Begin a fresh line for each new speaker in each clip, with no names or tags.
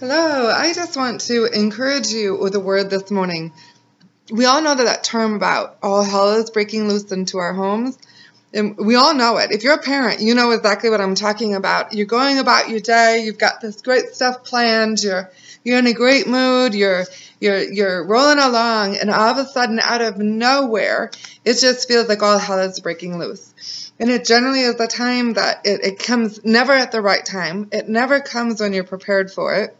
Hello, I just want to encourage you with a word this morning. We all know that that term about all hell is breaking loose into our homes. And we all know it. If you're a parent, you know exactly what I'm talking about. You're going about your day, you've got this great stuff planned, you're you're in a great mood, you're you're you're rolling along, and all of a sudden out of nowhere, it just feels like all hell is breaking loose. And it generally is a time that it, it comes never at the right time. It never comes when you're prepared for it.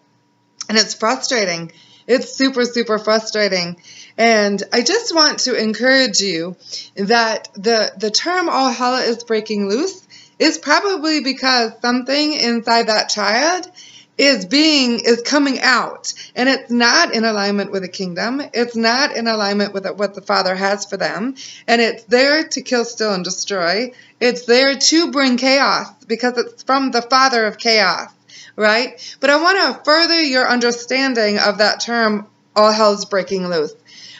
And it's frustrating. It's super, super frustrating. And I just want to encourage you that the, the term all hell is breaking loose is probably because something inside that child is being is coming out. And it's not in alignment with the kingdom. It's not in alignment with what the father has for them. And it's there to kill steal and destroy. It's there to bring chaos because it's from the father of chaos right? But I want to further your understanding of that term, all hell's breaking loose.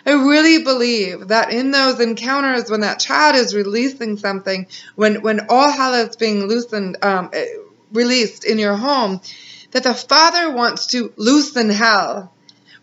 I really believe that in those encounters when that child is releasing something, when, when all hell is being loosened, um, eh, released in your home, that the Father wants to loosen hell.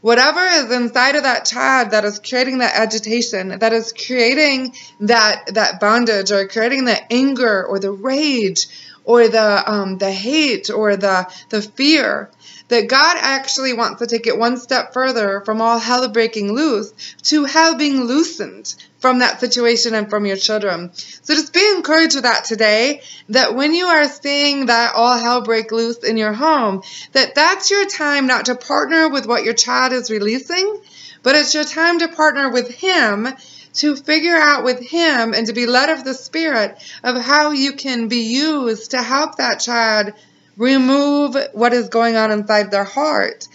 Whatever is inside of that child that is creating that agitation, that is creating that, that bondage or creating the anger or the rage or the um, the hate or the the fear that God actually wants to take it one step further from all hell breaking loose to hell being loosened from that situation and from your children. So just be encouraged with that today that when you are seeing that all hell break loose in your home, that that's your time not to partner with what your child is releasing, but it's your time to partner with him to figure out with Him and to be led of the Spirit of how you can be used to help that child remove what is going on inside their heart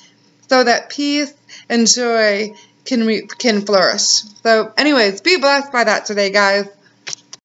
so that peace and joy can, re- can flourish. So, anyways, be blessed by that today, guys.